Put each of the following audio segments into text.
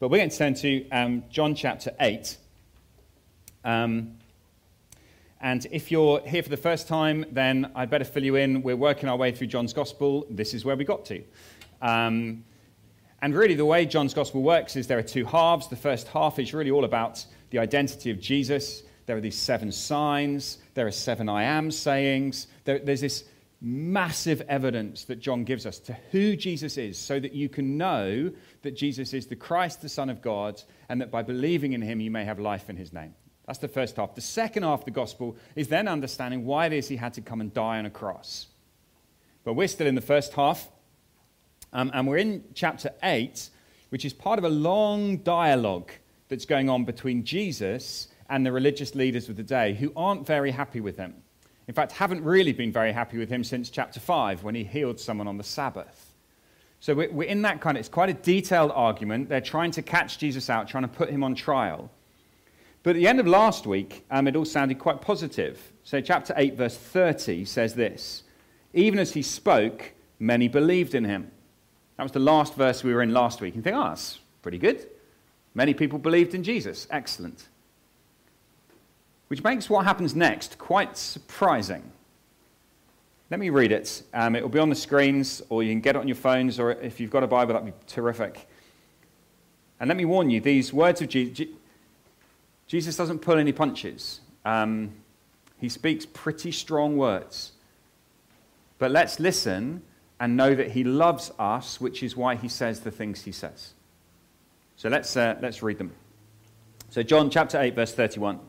But we're going to turn to um, John chapter 8. Um, and if you're here for the first time, then I'd better fill you in. We're working our way through John's Gospel. This is where we got to. Um, and really, the way John's Gospel works is there are two halves. The first half is really all about the identity of Jesus. There are these seven signs, there are seven I am sayings. There, there's this massive evidence that John gives us to who Jesus is so that you can know that Jesus is the Christ, the Son of God, and that by believing in him, you may have life in his name. That's the first half. The second half of the gospel is then understanding why it is he had to come and die on a cross. But we're still in the first half, um, and we're in chapter 8, which is part of a long dialogue that's going on between Jesus and the religious leaders of the day who aren't very happy with him. In fact, haven't really been very happy with him since chapter 5 when he healed someone on the Sabbath. So we're in that kind of, it's quite a detailed argument. They're trying to catch Jesus out, trying to put him on trial. But at the end of last week, um, it all sounded quite positive. So, chapter 8, verse 30 says this Even as he spoke, many believed in him. That was the last verse we were in last week. You think, oh, that's pretty good. Many people believed in Jesus. Excellent. Which makes what happens next quite surprising. Let me read it. Um, it will be on the screens, or you can get it on your phones, or if you've got a Bible, that'd be terrific. And let me warn you, these words of Jesus, Jesus doesn't pull any punches. Um, he speaks pretty strong words. But let's listen and know that he loves us, which is why he says the things he says. So let's, uh, let's read them. So, John chapter 8, verse 31.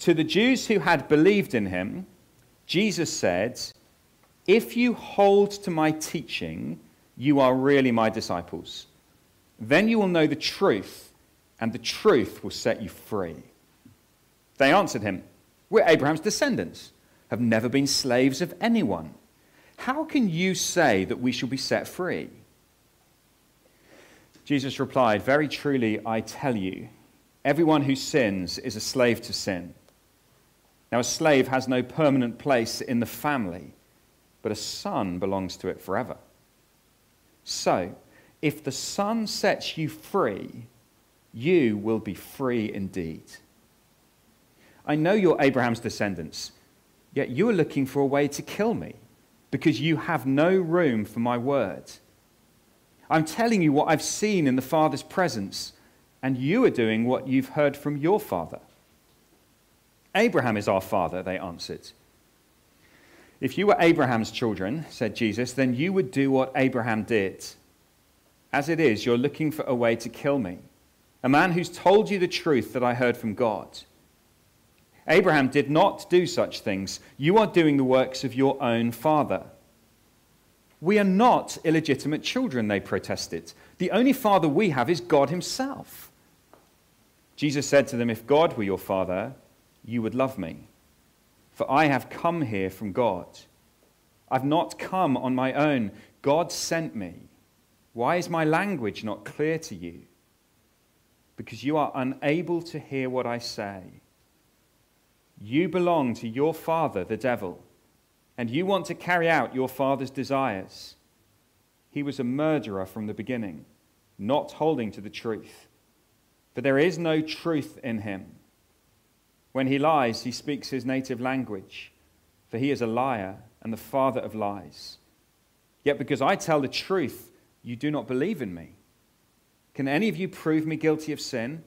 To the Jews who had believed in him, Jesus said, If you hold to my teaching, you are really my disciples. Then you will know the truth and the truth will set you free. They answered him, We're Abraham's descendants, have never been slaves of anyone. How can you say that we shall be set free? Jesus replied, Very truly, I tell you, everyone who sins is a slave to sin. Now, a slave has no permanent place in the family, but a son belongs to it forever. So, if the son sets you free, you will be free indeed. I know you're Abraham's descendants, yet you are looking for a way to kill me because you have no room for my word. I'm telling you what I've seen in the Father's presence, and you are doing what you've heard from your father. Abraham is our father, they answered. If you were Abraham's children, said Jesus, then you would do what Abraham did. As it is, you're looking for a way to kill me a man who's told you the truth that I heard from God. Abraham did not do such things. You are doing the works of your own father. We are not illegitimate children, they protested. The only father we have is God Himself. Jesus said to them, If God were your father, you would love me, for I have come here from God. I've not come on my own. God sent me. Why is my language not clear to you? because you are unable to hear what I say. You belong to your father, the devil, and you want to carry out your father's desires. He was a murderer from the beginning, not holding to the truth. For there is no truth in him. When he lies, he speaks his native language, for he is a liar and the father of lies. Yet because I tell the truth, you do not believe in me. Can any of you prove me guilty of sin?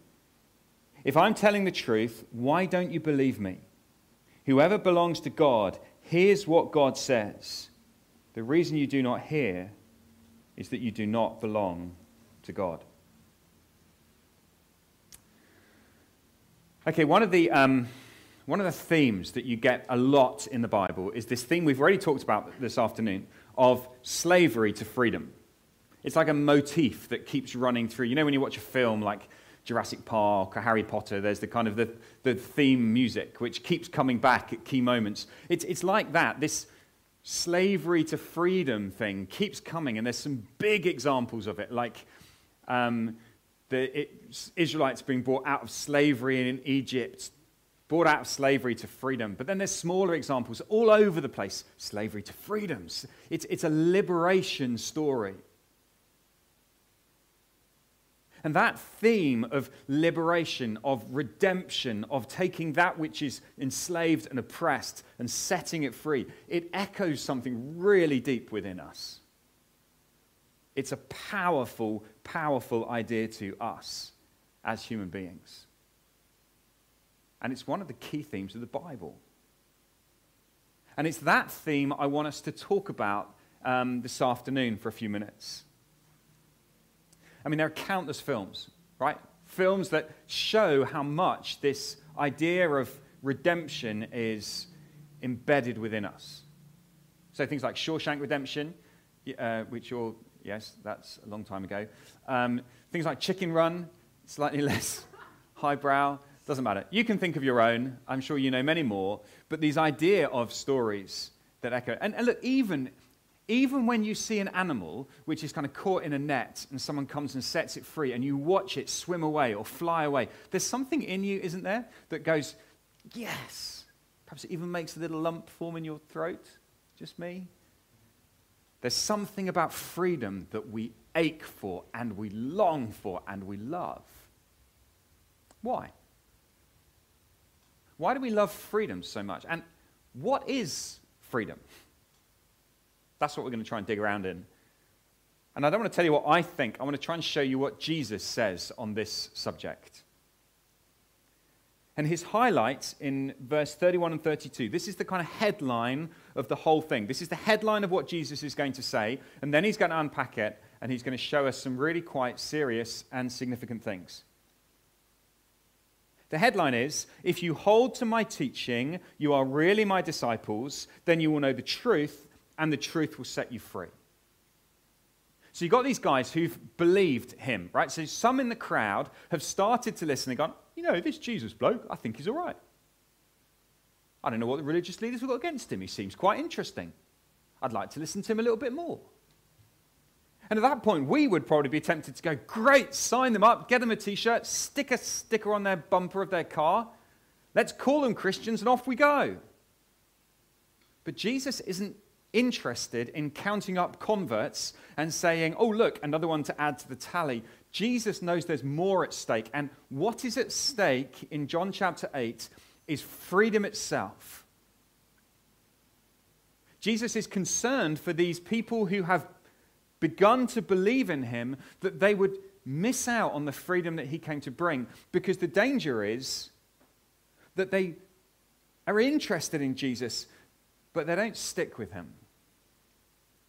If I'm telling the truth, why don't you believe me? Whoever belongs to God hears what God says. The reason you do not hear is that you do not belong to God. Okay, one of the, um, one of the themes that you get a lot in the Bible is this theme we've already talked about this afternoon of slavery to freedom. It's like a motif that keeps running through. You know, when you watch a film like Jurassic Park or Harry Potter, there's the kind of the, the theme music which keeps coming back at key moments. It's, it's like that. This slavery to freedom thing keeps coming, and there's some big examples of it, like um, the it, Israelites being brought out of slavery in Egypt, brought out of slavery to freedom. But then there's smaller examples all over the place slavery to freedoms. It's, it's a liberation story. And that theme of liberation, of redemption, of taking that which is enslaved and oppressed and setting it free, it echoes something really deep within us. It's a powerful, powerful idea to us as human beings. And it's one of the key themes of the Bible. And it's that theme I want us to talk about um, this afternoon for a few minutes. I mean, there are countless films, right? Films that show how much this idea of redemption is embedded within us. So things like Shawshank Redemption, uh, which you're, yes, that's a long time ago. Um, things like Chicken Run, slightly less highbrow. Doesn't matter. You can think of your own. I'm sure you know many more. But these idea of stories that echo. And, and look, even, even when you see an animal which is kind of caught in a net and someone comes and sets it free and you watch it swim away or fly away, there's something in you, isn't there, that goes, yes. Perhaps it even makes a little lump form in your throat. Just me? There's something about freedom that we ache for and we long for and we love. Why? Why do we love freedom so much? And what is freedom? That's what we're going to try and dig around in. And I don't want to tell you what I think, I want to try and show you what Jesus says on this subject. And his highlights in verse 31 and 32, this is the kind of headline of the whole thing. This is the headline of what Jesus is going to say, and then he's going to unpack it, and he's going to show us some really quite serious and significant things. The headline is If you hold to my teaching, you are really my disciples, then you will know the truth, and the truth will set you free. So you've got these guys who've believed him, right? So some in the crowd have started to listen and gone, you know, this Jesus bloke, I think he's all right. I don't know what the religious leaders have got against him. He seems quite interesting. I'd like to listen to him a little bit more. And at that point, we would probably be tempted to go, great, sign them up, get them a t shirt, stick a sticker on their bumper of their car. Let's call them Christians and off we go. But Jesus isn't interested in counting up converts and saying, oh, look, another one to add to the tally. Jesus knows there's more at stake. And what is at stake in John chapter 8 is freedom itself. Jesus is concerned for these people who have begun to believe in him, that they would miss out on the freedom that he came to bring. Because the danger is that they are interested in Jesus, but they don't stick with him.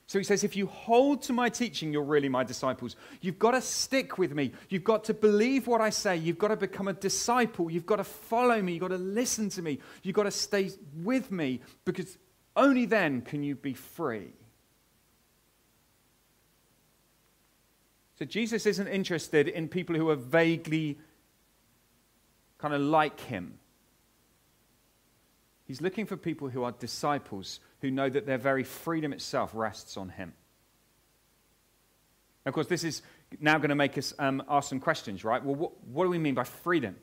So he says, if you hold to my teaching, you're really my disciples. You've got to stick with me. You've got to believe what I say. You've got to become a disciple. You've got to follow me. You've got to listen to me. You've got to stay with me because only then can you be free. So Jesus isn't interested in people who are vaguely kind of like him. He's looking for people who are disciples, who know that their very freedom itself rests on him. Of course, this is now going to make us um, ask some questions, right? Well, what, what do we mean by freedom?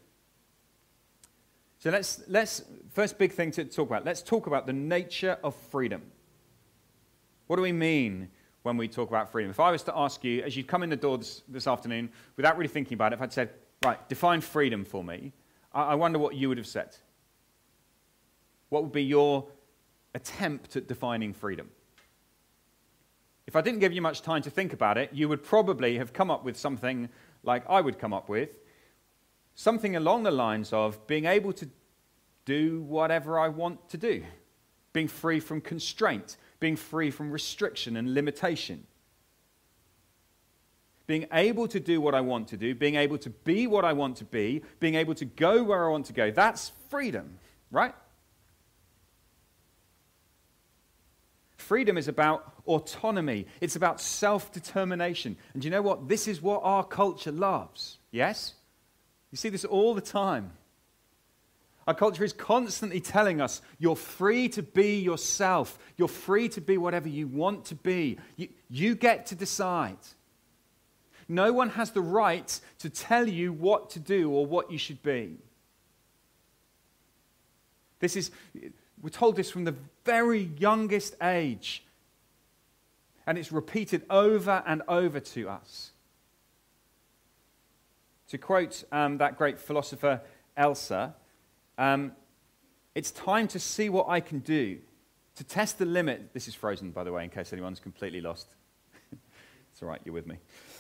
So let's, let's, first big thing to talk about, let's talk about the nature of freedom. What do we mean when we talk about freedom. If I was to ask you, as you come in the door this, this afternoon, without really thinking about it, if I'd said, right, define freedom for me, I, I wonder what you would have said. What would be your attempt at defining freedom? If I didn't give you much time to think about it, you would probably have come up with something like I would come up with something along the lines of being able to do whatever I want to do, being free from constraint, being free from restriction and limitation. Being able to do what I want to do, being able to be what I want to be, being able to go where I want to go. That's freedom, right? Freedom is about autonomy, it's about self determination. And you know what? This is what our culture loves. Yes? You see this all the time. Our culture is constantly telling us you're free to be yourself. You're free to be whatever you want to be. You, you, get to decide. No one has the right to tell you what to do or what you should be. This is, we're told this from the very youngest age. And it's repeated over and over to us. To quote um, that great philosopher Elsa, um, it's time to see what I can do, to test the limit. This is frozen, by the way, in case anyone's completely lost. it's all right, you're with me.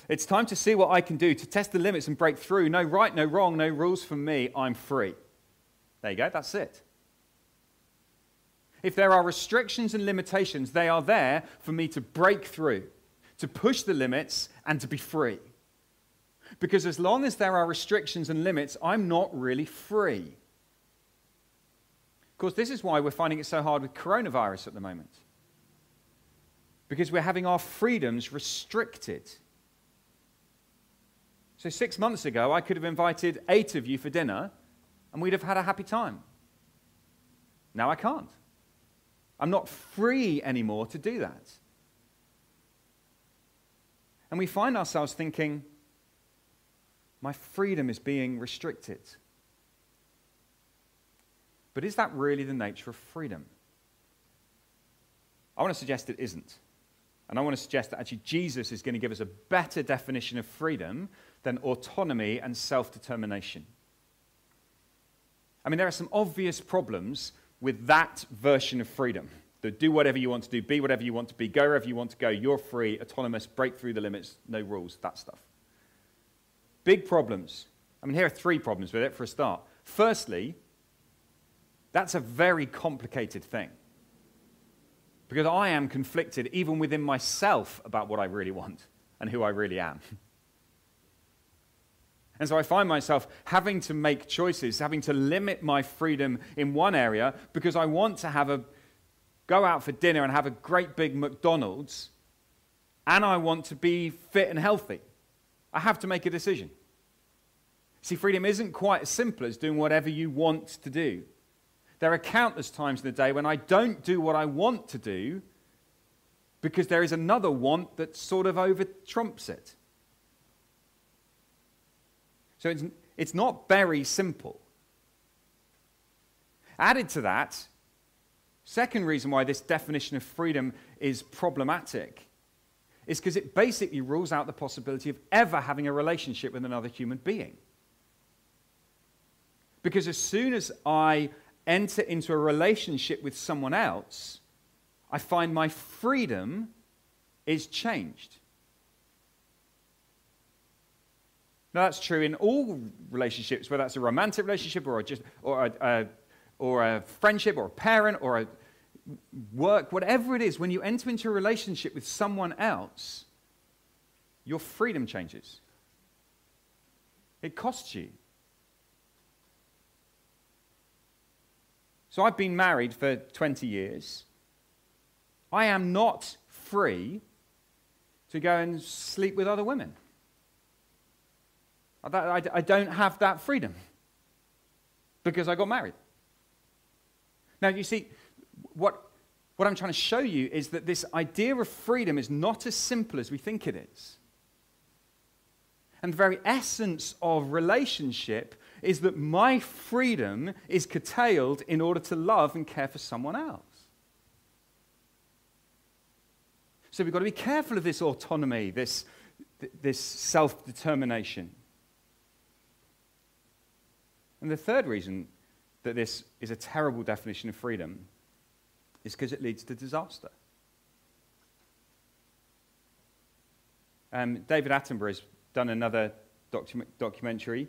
It's time to see what I can do, to test the limits and break through. No right, no wrong, no rules for me. I'm free. There you go, that's it. If there are restrictions and limitations, they are there for me to break through, to push the limits, and to be free. Because as long as there are restrictions and limits, I'm not really free. Of course, this is why we're finding it so hard with coronavirus at the moment. Because we're having our freedoms restricted. So, six months ago, I could have invited eight of you for dinner, and we'd have had a happy time. Now I can't. I'm not free anymore to do that. And we find ourselves thinking, my freedom is being restricted. But is that really the nature of freedom? I want to suggest it isn't. And I want to suggest that actually Jesus is going to give us a better definition of freedom than autonomy and self determination. I mean, there are some obvious problems with that version of freedom. The do whatever you want to do, be whatever you want to be, go wherever you want to go, you're free, autonomous, break through the limits, no rules, that stuff. Big problems. I mean, here are three problems with it for a start. Firstly, that's a very complicated thing. Because I am conflicted even within myself about what I really want and who I really am. And so I find myself having to make choices, having to limit my freedom in one area because I want to have a go out for dinner and have a great big McDonald's and I want to be fit and healthy. I have to make a decision. See, freedom isn't quite as simple as doing whatever you want to do. There are countless times in the day when I don't do what I want to do because there is another want that sort of over trumps it. So it's, it's not very simple. Added to that, second reason why this definition of freedom is problematic is because it basically rules out the possibility of ever having a relationship with another human being. Because as soon as I enter into a relationship with someone else, I find my freedom is changed. Now, that's true in all relationships, whether that's a romantic relationship or, a just, or, a, a, or a friendship or a parent or a work, whatever it is, when you enter into a relationship with someone else, your freedom changes. It costs you. So I've been married for 20 years. I am not free to go and sleep with other women. I don't have that freedom because I got married. Now, you see, what, what I'm trying to show you is that this idea of freedom is not as simple as we think it is. And the very essence of relationship is that my freedom is curtailed in order to love and care for someone else. So we've got to be careful of this autonomy, this, this self determination. And the third reason that this is a terrible definition of freedom is because it leads to disaster. Um, David Attenborough has done another docu- documentary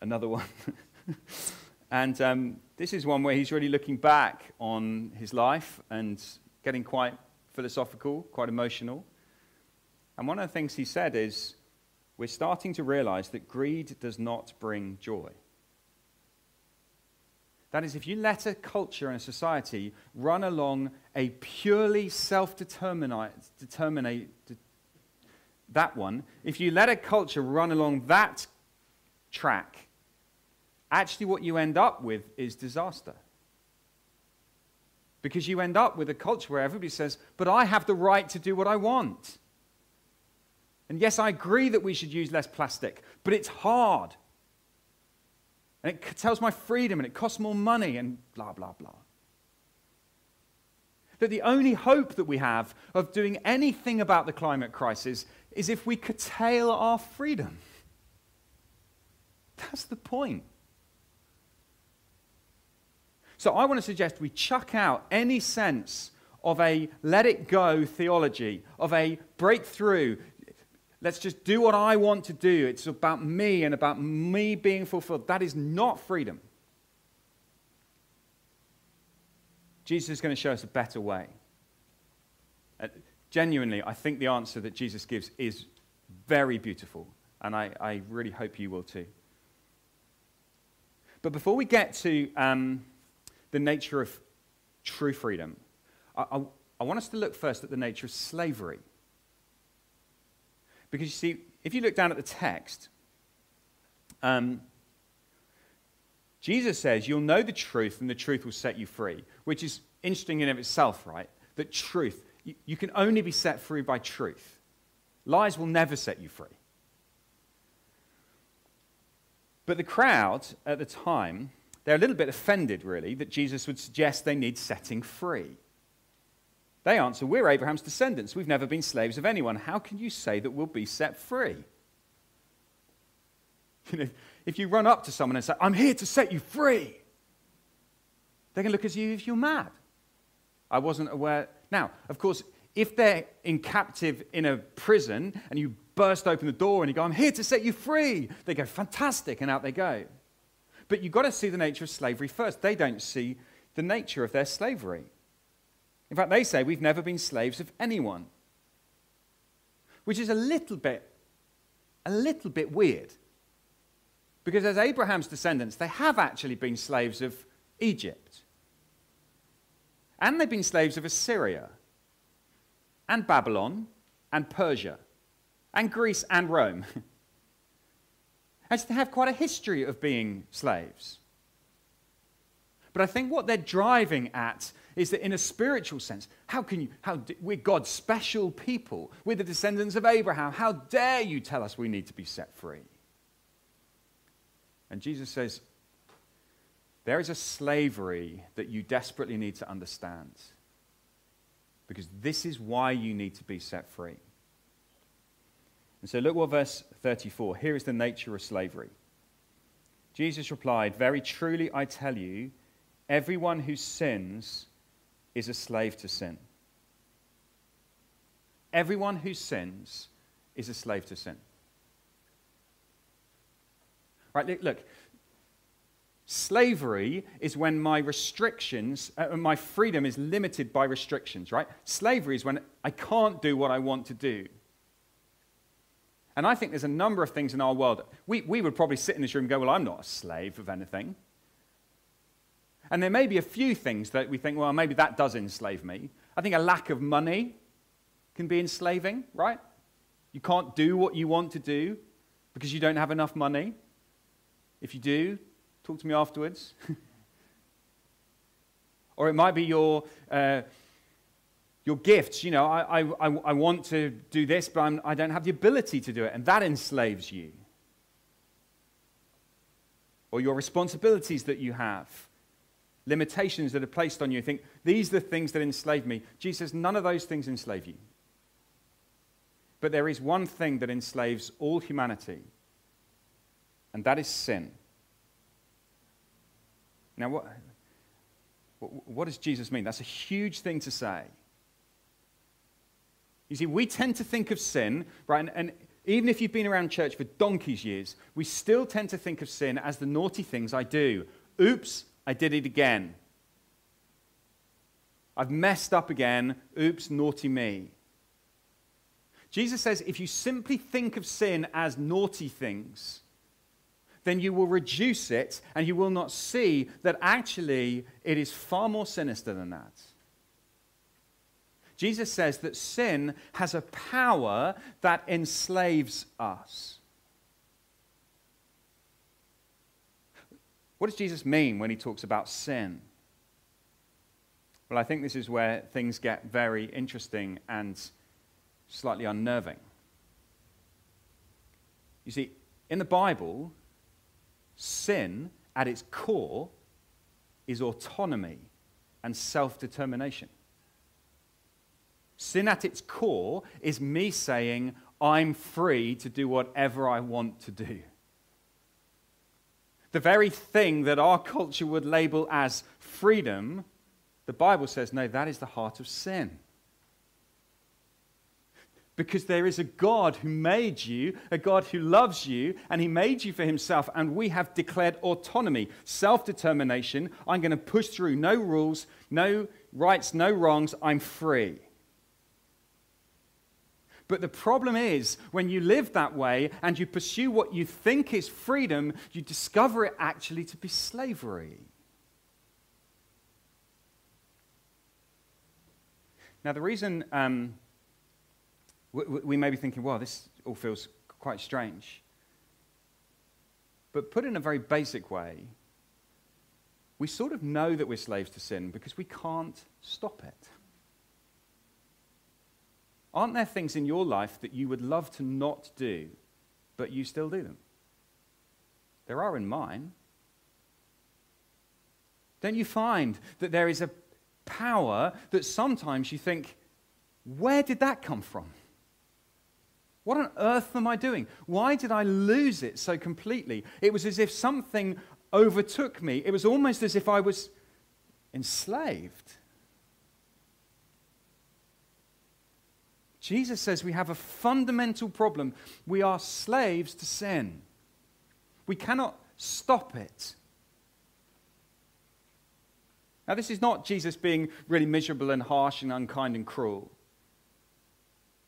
another one. and um, this is one where he's really looking back on his life and getting quite philosophical, quite emotional. And one of the things he said is, we're starting to realize that greed does not bring joy. That is, if you let a culture and a society run along a purely self determinate, that one, if you let a culture run along that track, actually what you end up with is disaster. Because you end up with a culture where everybody says, but I have the right to do what I want. And yes, I agree that we should use less plastic, but it's hard. And it tells my freedom and it costs more money and blah, blah, blah. That the only hope that we have of doing anything about the climate crisis is if we curtail our freedom. That's the point. So I want to suggest we chuck out any sense of a let it go theology, of a breakthrough. Let's just do what I want to do. It's about me and about me being fulfilled. That is not freedom. Jesus is going to show us a better way. Uh, genuinely, I think the answer that Jesus gives is very beautiful, and I, I really hope you will too. But before we get to um, the nature of true freedom, I, I, I want us to look first at the nature of slavery. Because you see, if you look down at the text, um, Jesus says, You'll know the truth, and the truth will set you free, which is interesting in of itself, right? That truth, you, you can only be set free by truth. Lies will never set you free. But the crowd at the time, they're a little bit offended, really, that Jesus would suggest they need setting free. They answer, We're Abraham's descendants. We've never been slaves of anyone. How can you say that we'll be set free? You know, if you run up to someone and say, I'm here to set you free, they're going to look at you if you're mad. I wasn't aware. Now, of course, if they're in captive in a prison and you burst open the door and you go, I'm here to set you free, they go, fantastic, and out they go. But you've got to see the nature of slavery first. They don't see the nature of their slavery. In fact, they say, We've never been slaves of anyone, which is a little bit, a little bit weird. Because as Abraham's descendants, they have actually been slaves of Egypt. And they've been slaves of Assyria, and Babylon, and Persia, and Greece, and Rome. so they have quite a history of being slaves. But I think what they're driving at is that in a spiritual sense, how can you, how, we're God's special people. We're the descendants of Abraham. How dare you tell us we need to be set free? And Jesus says, there is a slavery that you desperately need to understand. Because this is why you need to be set free. And so look what verse 34. Here is the nature of slavery. Jesus replied, Very truly I tell you, everyone who sins is a slave to sin. Everyone who sins is a slave to sin. Right, look, slavery is when my restrictions, uh, my freedom is limited by restrictions, right? Slavery is when I can't do what I want to do. And I think there's a number of things in our world. We, we would probably sit in this room and go, Well, I'm not a slave of anything. And there may be a few things that we think, Well, maybe that does enslave me. I think a lack of money can be enslaving, right? You can't do what you want to do because you don't have enough money. If you do, talk to me afterwards. or it might be your, uh, your gifts. You know, I, I, I want to do this, but I'm, I do not have the ability to do it, and that enslaves you. Or your responsibilities that you have, limitations that are placed on you. think, these are the things that enslave me. Jesus none of those things enslave you. But there is one thing that enslaves all humanity and that is sin. Now, what, what does Jesus mean? That's a huge thing to say. You see, we tend to think of sin, right? And, and, even if you've been around church for donkey's years, we still tend to think of sin as the naughty things I do. Oops, I did it again. I've messed up again. Oops, naughty me. Jesus says if you simply think of sin as naughty things, then you will reduce it and you will not see that actually it is far more sinister than that. Jesus says that sin has a power that enslaves us. What does Jesus mean when he talks about sin? Well, I think this is where things get very interesting and slightly unnerving. You see, in the Bible, Sin, at its core, is autonomy and self determination. Sin at its core is me saying, I'm free to do whatever I want to do. The very thing that our culture would label as freedom, the Bible says, no, that is the heart of sin. Because there is a God who made you, a God who loves you, and He made you for Himself. And we have declared autonomy, self determination. I'm going to push through no rules, no rights, no wrongs. I'm free. But the problem is, when you live that way and you pursue what you think is freedom, you discover it actually to be slavery. Now, the reason um, we, we may be thinking, well, this all feels quite strange. But put in a very basic way, we sort of know that we're slaves to sin because we can't stop it. Aren't there things in your life that you would love to not do, but you still do them? There are in mine. Don't you find that there is a power that sometimes you think, where did that come from? What on earth am I doing? Why did I lose it so completely? It was as if something overtook me. It was almost as if I was enslaved. Jesus says we have a fundamental problem. We are slaves to sin. We cannot stop it. Now, this is not Jesus being really miserable and harsh and unkind and cruel.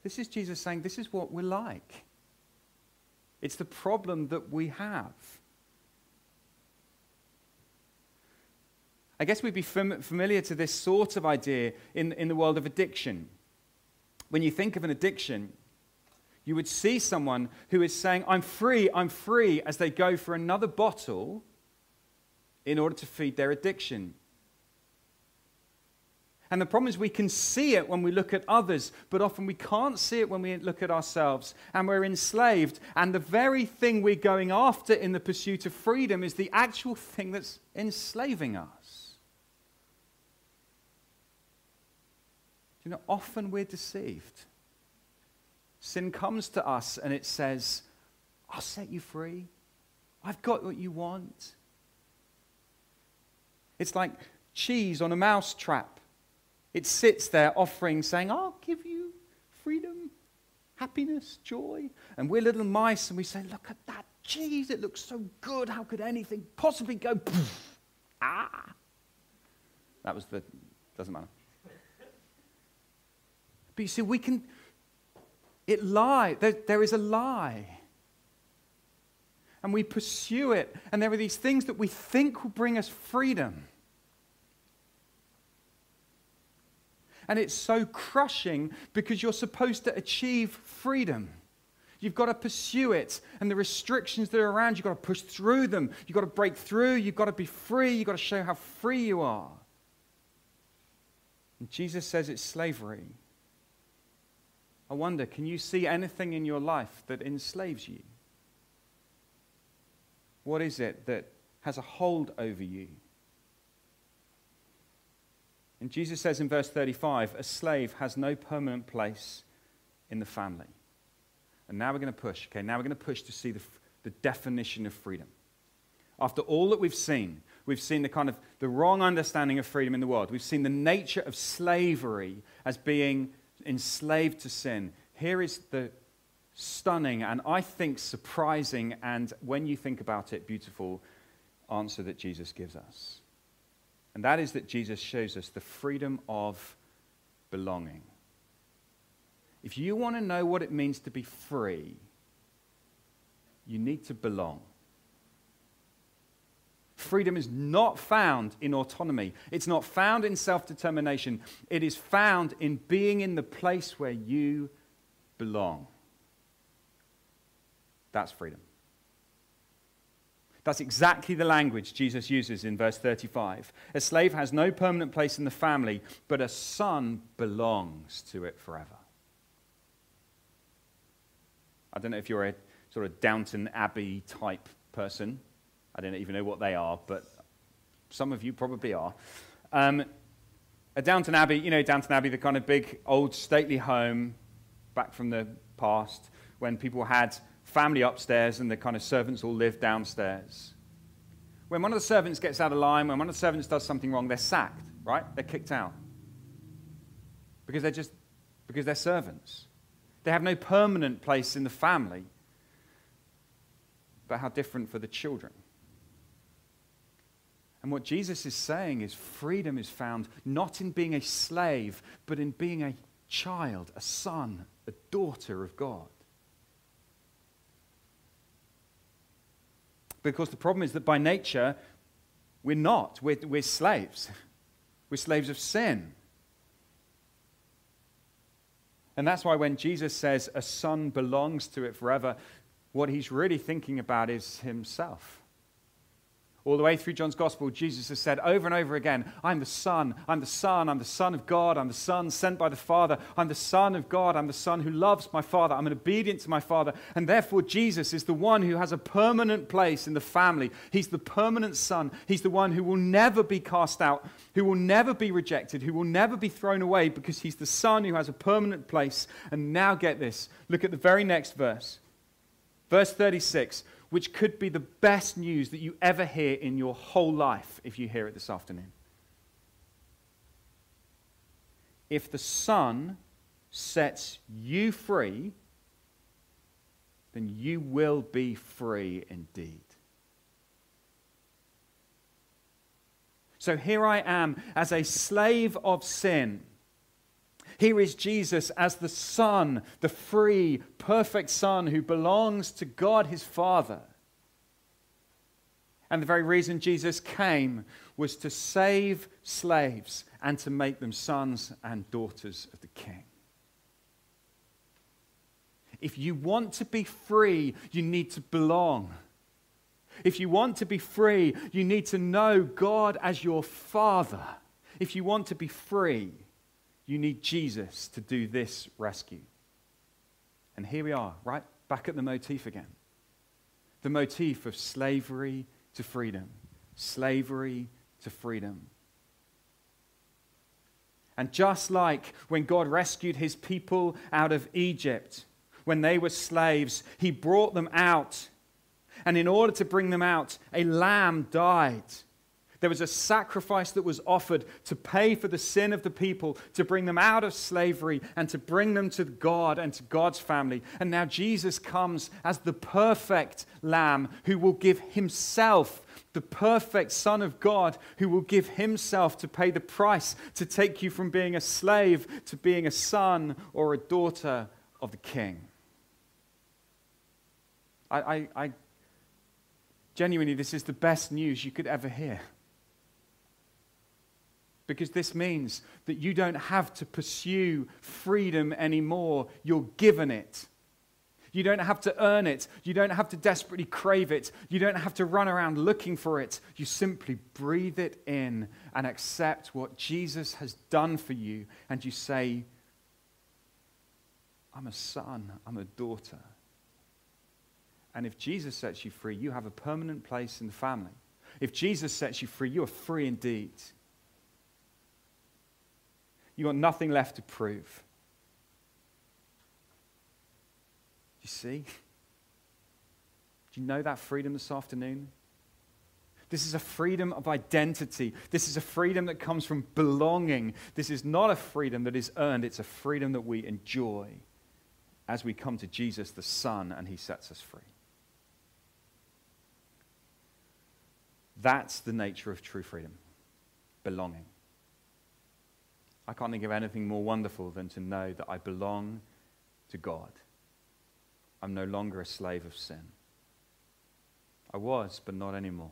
This is Jesus saying, This is what we're like. It's the problem that we have. I guess we'd be fam- familiar to this sort of idea in, in the world of addiction when you think of an addiction, you would see someone who is saying, I'm free, I'm free, as they go for another bottle in order to feed their addiction. And the problem is, we can see it when we look at others, but often we can't see it when we look at ourselves. And we're enslaved. And the very thing we're going after in the pursuit of freedom is the actual thing that's enslaving us. You know, often we're deceived. Sin comes to us and it says, I'll set you free. I've got what you want. It's like cheese on a mouse trap. It sits there offering, saying, I'll give you freedom, happiness, joy. And we're little mice and we say, Look at that cheese. It looks so good. How could anything possibly go? Poof. Ah. That was the, doesn't matter. But you see, we can, it lie. There, there is a lie. And we pursue it. And there are these things that we think will bring us freedom. And it's so crushing because you're supposed to achieve freedom. You've got to pursue it. And the restrictions that are around, you've got to push through them. You've got to break through. You've got to be free. You've got to show how free you are. And Jesus says it's slavery. I wonder, can you see anything in your life that enslaves you? What is it that has a hold over you? And Jesus says in verse 35 a slave has no permanent place in the family. And now we're going to push. Okay, now we're going to push to see the, the definition of freedom. After all that we've seen, we've seen the kind of the wrong understanding of freedom in the world. We've seen the nature of slavery as being enslaved to sin. Here is the stunning and I think surprising and, when you think about it, beautiful answer that Jesus gives us. And that is that Jesus shows us the freedom of belonging. If you want to know what it means to be free, you need to belong. Freedom is not found in autonomy. It's not found in self determination. It is found in being in the place where you belong. That's freedom. That's exactly the language Jesus uses in verse 35. A slave has no permanent place in the family, but a son belongs to it forever. I don't know if you're a sort of Downton Abbey type person. I don't even know what they are, but some of you probably are. Um, Downton Abbey, you know, Downton Abbey, the kind of big, old, stately home back from the past when people had family upstairs and the kind of servants all lived downstairs. when one of the servants gets out of line, when one of the servants does something wrong, they're sacked, right? They're kicked out. Because they're just because they're servants. They have no permanent place in the family. But how different for the children. And what Jesus is saying is freedom is found not in being a slave, but in being a child, a son, a daughter of God. Because the problem is that by nature, we're not. We're, we're slaves. We're slaves of sin. And that's why when Jesus says a son belongs to it forever, what he's really thinking about is himself. All the way through John's Gospel, Jesus has said over and over again, I'm the Son, I'm the Son, I'm the Son of God, I'm the Son sent by the Father, I'm the Son of God, I'm the Son who loves my Father, I'm obedient to my Father. And therefore, Jesus is the one who has a permanent place in the family. He's the permanent Son. He's the one who will never be cast out, who will never be rejected, who will never be thrown away because he's the Son who has a permanent place. And now get this look at the very next verse. Verse 36 which could be the best news that you ever hear in your whole life if you hear it this afternoon. If the Son sets you free, then you will be free indeed. So here I am as a slave of sin here is Jesus as the Son, the free, perfect Son who belongs to God his Father. And the very reason Jesus came was to save slaves and to make them sons and daughters of the King. If you want to be free, you need to belong. If you want to be free, you need to know God as your Father. If you want to be free, you need Jesus to do this rescue. And here we are, right back at the motif again. The motif of slavery to freedom. Slavery to freedom. And just like when God rescued his people out of Egypt, when they were slaves, he brought them out. And in order to bring them out, a lamb died there was a sacrifice that was offered to pay for the sin of the people, to bring them out of slavery, and to bring them to God and to God's family. And now Jesus comes as the perfect Lamb who will give himself, the perfect Son of God, who will give himself to pay the price to take you from being a slave to being a son or a daughter of the King. I, I, I genuinely, this is the best news you could ever hear because this means that you don't have to pursue freedom anymore. You're given it. You don't have to earn it. You don't have to desperately crave it. You don't have to run around looking for it. You simply breathe it in and accept what Jesus has done for you. And you say, I'm a son, I'm a daughter. And if Jesus sets you free, you have a permanent place in the family. If Jesus sets you free, you are free indeed. You've got nothing left to prove. Do you see? Do you know that freedom this afternoon? This is a freedom of identity. This is a freedom that comes from belonging. This is not a freedom that is earned, it's a freedom that we enjoy as we come to Jesus, the Son, and He sets us free. That's the nature of true freedom belonging. I can't think of anything more wonderful than to know that I belong to God. I'm no longer a slave of sin. I was, but not anymore.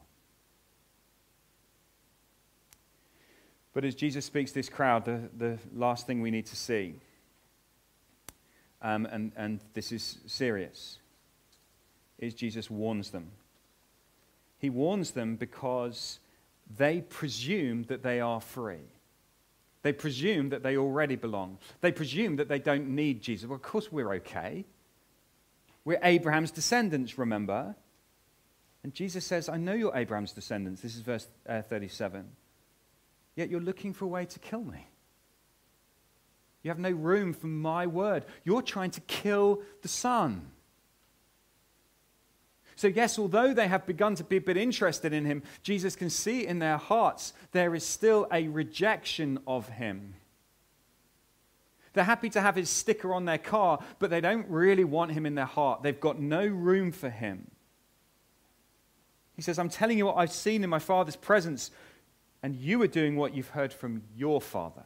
But as Jesus speaks to this crowd, the, the last thing we need to see, um, and, and this is serious, is Jesus warns them. He warns them because they presume that they are free. They presume that they already belong. They presume that they don't need Jesus. Well, of course, we're okay. We're Abraham's descendants, remember? And Jesus says, I know you're Abraham's descendants. This is verse uh, 37. Yet you're looking for a way to kill me. You have no room for my word. You're trying to kill the Son. So, yes, although they have begun to be a bit interested in him, Jesus can see in their hearts there is still a rejection of him. They're happy to have his sticker on their car, but they don't really want him in their heart. They've got no room for him. He says, I'm telling you what I've seen in my Father's presence, and you are doing what you've heard from your Father.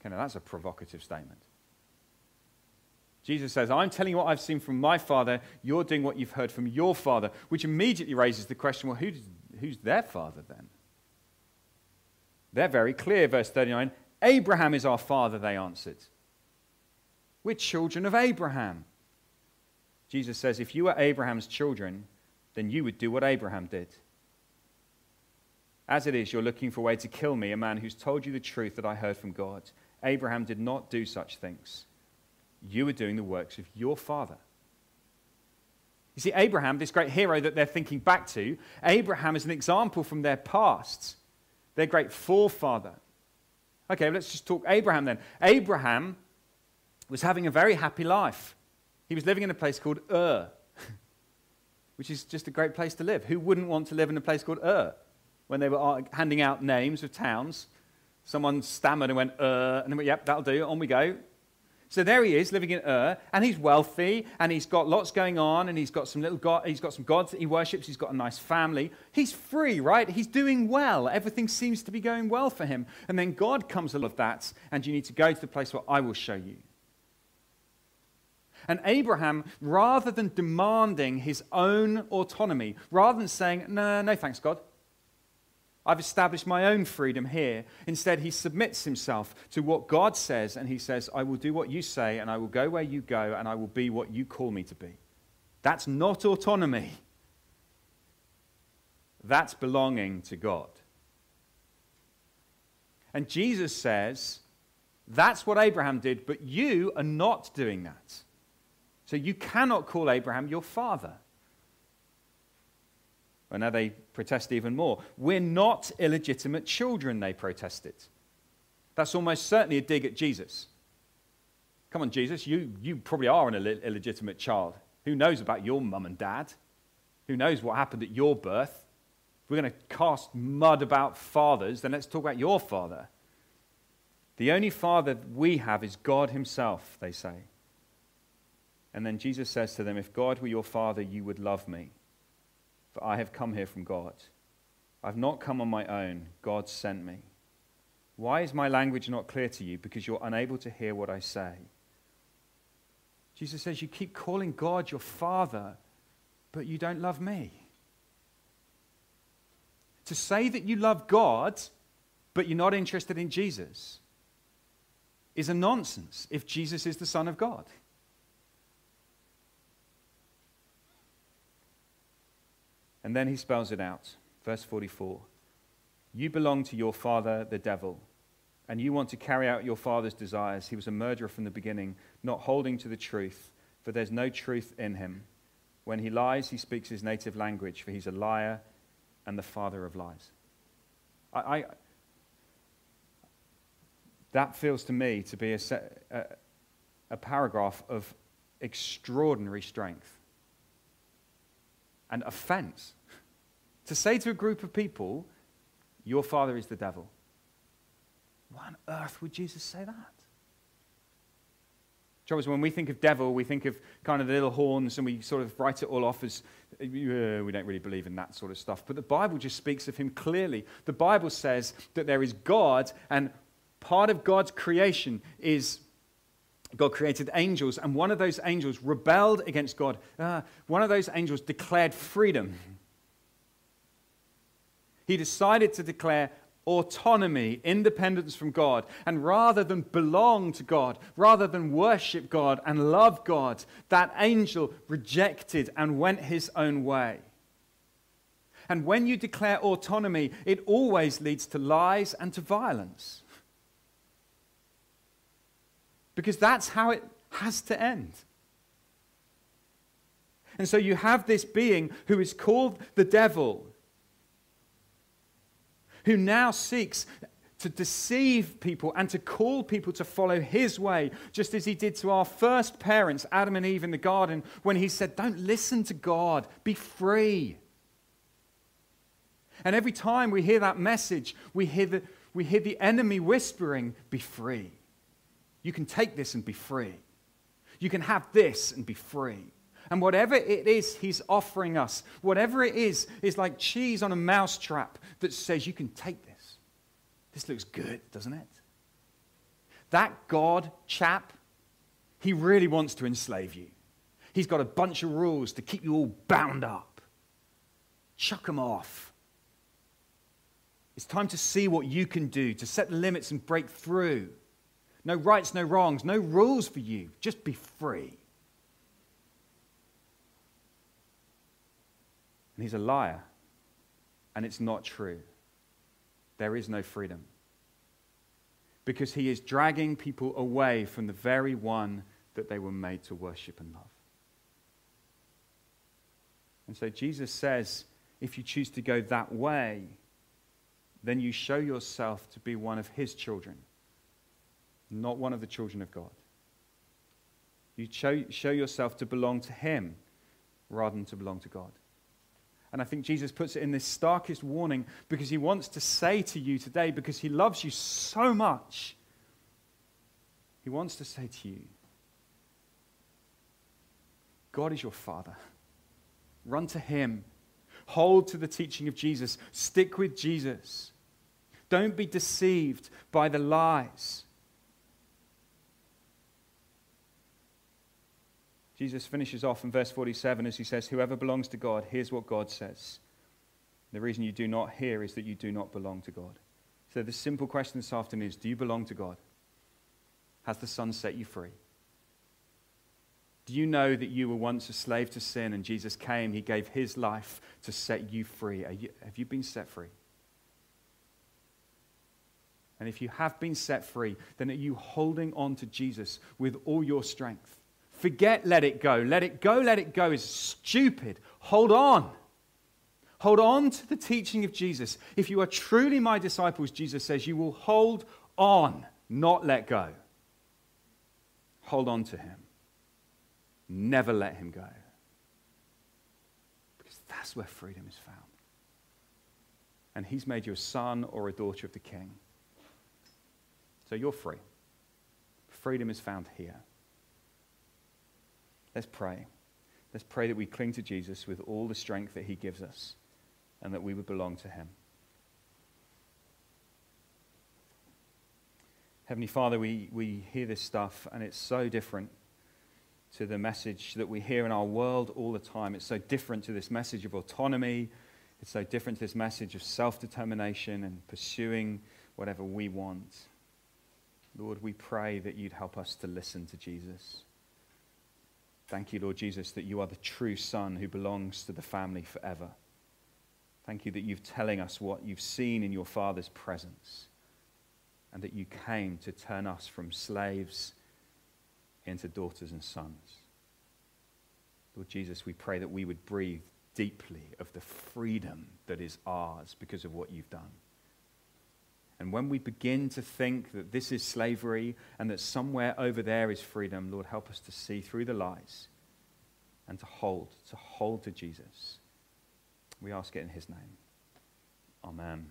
Okay, now that's a provocative statement. Jesus says, I'm telling you what I've seen from my Father, you're doing what you've heard from your Father, which immediately raises the question well, who does, who's their Father then? They're very clear, verse 39 Abraham is our father, they answered. We're children of Abraham. Jesus says, if you were Abraham's children, then you would do what Abraham did. As it is, you're looking for a way to kill me, a man who's told you the truth that I heard from God. Abraham did not do such things. You are doing the works of your father. You see, Abraham, this great hero that they're thinking back to, Abraham is an example from their past, their great forefather. Okay, let's just talk Abraham then. Abraham was having a very happy life. He was living in a place called Ur, which is just a great place to live. Who wouldn't want to live in a place called Ur? When they were uh, handing out names of towns, someone stammered and went, Ur, and they went, yep, that'll do, on we go. So there he is living in Ur, and he's wealthy, and he's got lots going on, and he's got some little he's got some gods that he worships, he's got a nice family. He's free, right? He's doing well. Everything seems to be going well for him. And then God comes along with that, and you need to go to the place where I will show you. And Abraham, rather than demanding his own autonomy, rather than saying, No, no, thanks, God, I've established my own freedom here. Instead, he submits himself to what God says, and he says, I will do what you say, and I will go where you go, and I will be what you call me to be. That's not autonomy, that's belonging to God. And Jesus says, That's what Abraham did, but you are not doing that. So you cannot call Abraham your father. And now they protest even more. We're not illegitimate children, they protested. That's almost certainly a dig at Jesus. Come on, Jesus, you, you probably are an Ill- illegitimate child. Who knows about your mum and dad? Who knows what happened at your birth? If we're going to cast mud about fathers, then let's talk about your father. The only father we have is God Himself, they say. And then Jesus says to them, If God were your father, you would love me for I have come here from God. I've not come on my own, God sent me. Why is my language not clear to you? Because you're unable to hear what I say. Jesus says, You keep calling God your Father, but you don't love me. To say that you love God, but you're not interested in Jesus, is a nonsense if Jesus is the Son of God. And then he spells it out. Verse 44 You belong to your father, the devil, and you want to carry out your father's desires. He was a murderer from the beginning, not holding to the truth, for there's no truth in him. When he lies, he speaks his native language, for he's a liar and the father of lies. I, I that feels to me to be a, a, a paragraph of extraordinary strength and offense. to say to a group of people, Your father is the devil. Why on earth would Jesus say that? Trouble is, when we think of devil, we think of kind of the little horns and we sort of write it all off as uh, we don't really believe in that sort of stuff. But the Bible just speaks of him clearly. The Bible says that there is God, and part of God's creation is God created angels, and one of those angels rebelled against God. Uh, one of those angels declared freedom. He decided to declare autonomy, independence from God. And rather than belong to God, rather than worship God and love God, that angel rejected and went his own way. And when you declare autonomy, it always leads to lies and to violence because that's how it has to end. And so you have this being who is called the devil, who now seeks to deceive people and to call people to follow his way, just as he did to our first parents, Adam and Eve, in the garden, when he said, Don't listen to God, be free. And every time we hear that message, we hear the, we hear the enemy whispering, Be free. You can take this and be free. You can have this and be free. And whatever it is he's offering us, whatever it is, is like cheese on a mousetrap that says you can take this. This looks good, doesn't it? That God chap, he really wants to enslave you. He's got a bunch of rules to keep you all bound up. Chuck them off. It's time to see what you can do, to set the limits and break through. No rights, no wrongs, no rules for you. Just be free. And he's a liar. And it's not true. There is no freedom. Because he is dragging people away from the very one that they were made to worship and love. And so Jesus says if you choose to go that way, then you show yourself to be one of his children, not one of the children of God. You show, show yourself to belong to him rather than to belong to God. And I think Jesus puts it in this starkest warning because he wants to say to you today, because he loves you so much, he wants to say to you, God is your Father. Run to him. Hold to the teaching of Jesus. Stick with Jesus. Don't be deceived by the lies. Jesus finishes off in verse 47 as he says, Whoever belongs to God, hears what God says. The reason you do not hear is that you do not belong to God. So the simple question this afternoon is Do you belong to God? Has the Son set you free? Do you know that you were once a slave to sin and Jesus came, He gave His life to set you free? You, have you been set free? And if you have been set free, then are you holding on to Jesus with all your strength? Forget let it go. Let it go, let it go is stupid. Hold on. Hold on to the teaching of Jesus. If you are truly my disciples, Jesus says, you will hold on, not let go. Hold on to him. Never let him go. Because that's where freedom is found. And he's made you a son or a daughter of the king. So you're free. Freedom is found here. Let's pray. Let's pray that we cling to Jesus with all the strength that he gives us and that we would belong to him. Heavenly Father, we, we hear this stuff and it's so different to the message that we hear in our world all the time. It's so different to this message of autonomy. It's so different to this message of self determination and pursuing whatever we want. Lord, we pray that you'd help us to listen to Jesus. Thank you, Lord Jesus, that you are the true Son who belongs to the family forever. Thank you that you're telling us what you've seen in your Father's presence and that you came to turn us from slaves into daughters and sons. Lord Jesus, we pray that we would breathe deeply of the freedom that is ours because of what you've done. And when we begin to think that this is slavery and that somewhere over there is freedom, Lord, help us to see through the lies and to hold, to hold to Jesus. We ask it in his name. Amen.